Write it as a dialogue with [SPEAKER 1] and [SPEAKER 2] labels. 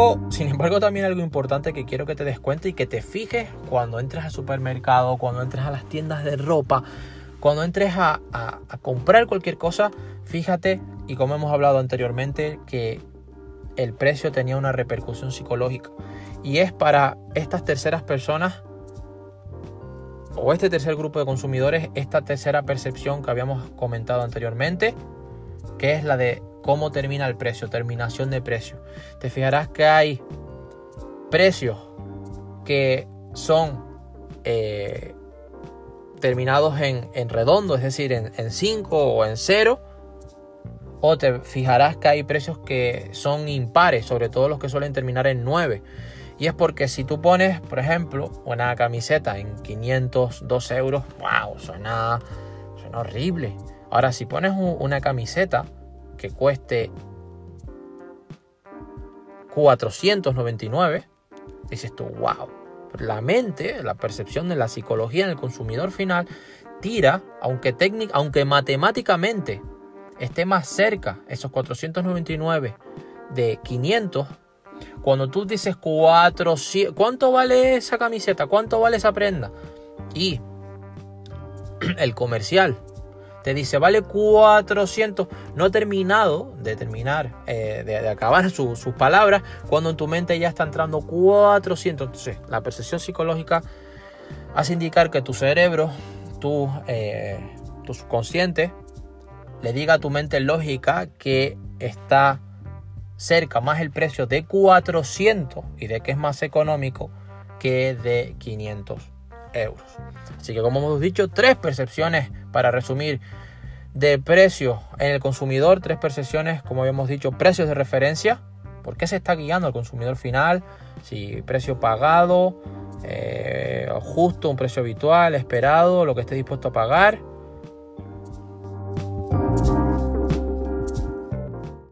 [SPEAKER 1] embargo, sin embargo, también algo importante que quiero que te des cuenta y que te fijes cuando entres al supermercado, cuando entres a las tiendas de ropa, cuando entres a, a comprar cualquier cosa, fíjate, y como hemos hablado anteriormente, que el precio tenía una repercusión psicológica. Y es para estas terceras personas o este tercer grupo de consumidores, esta tercera percepción que habíamos comentado anteriormente, que es la de cómo termina el precio, terminación de precio. Te fijarás que hay precios que son eh, terminados en, redondo, es decir, en 5 o en 0. O te fijarás que hay precios que son impares, sobre todo los que suelen terminar en 9. Y es porque si tú pones, por ejemplo, una camiseta en 502 euros, wow, suena, suena horrible. Ahora, si pones una camiseta que cueste 499, dices tú, wow. La mente, la percepción de la psicología en el consumidor final tira, aunque, técnica, aunque matemáticamente esté más cerca esos 499 de 500, cuando tú dices 400, ¿cuánto vale esa camiseta? ¿Cuánto vale esa prenda? Y el comercial te dice vale 400, no ha terminado de terminar, eh, de, acabar sus palabras, cuando en tu mente ya está entrando 400. Entonces, la percepción psicológica hace indicar que tu cerebro, tu, eh, tu subconsciente, le diga a tu mente lógica que está cerca más el precio de 400 y de que es más económico que de 500 euros. Así que como hemos dicho, tres percepciones para resumir de precio en el consumidor, tres percepciones, como habíamos dicho, precios de referencia, ¿por qué se está guiando al consumidor final? Si precio pagado, eh, justo, un precio habitual, esperado, lo que esté dispuesto a pagar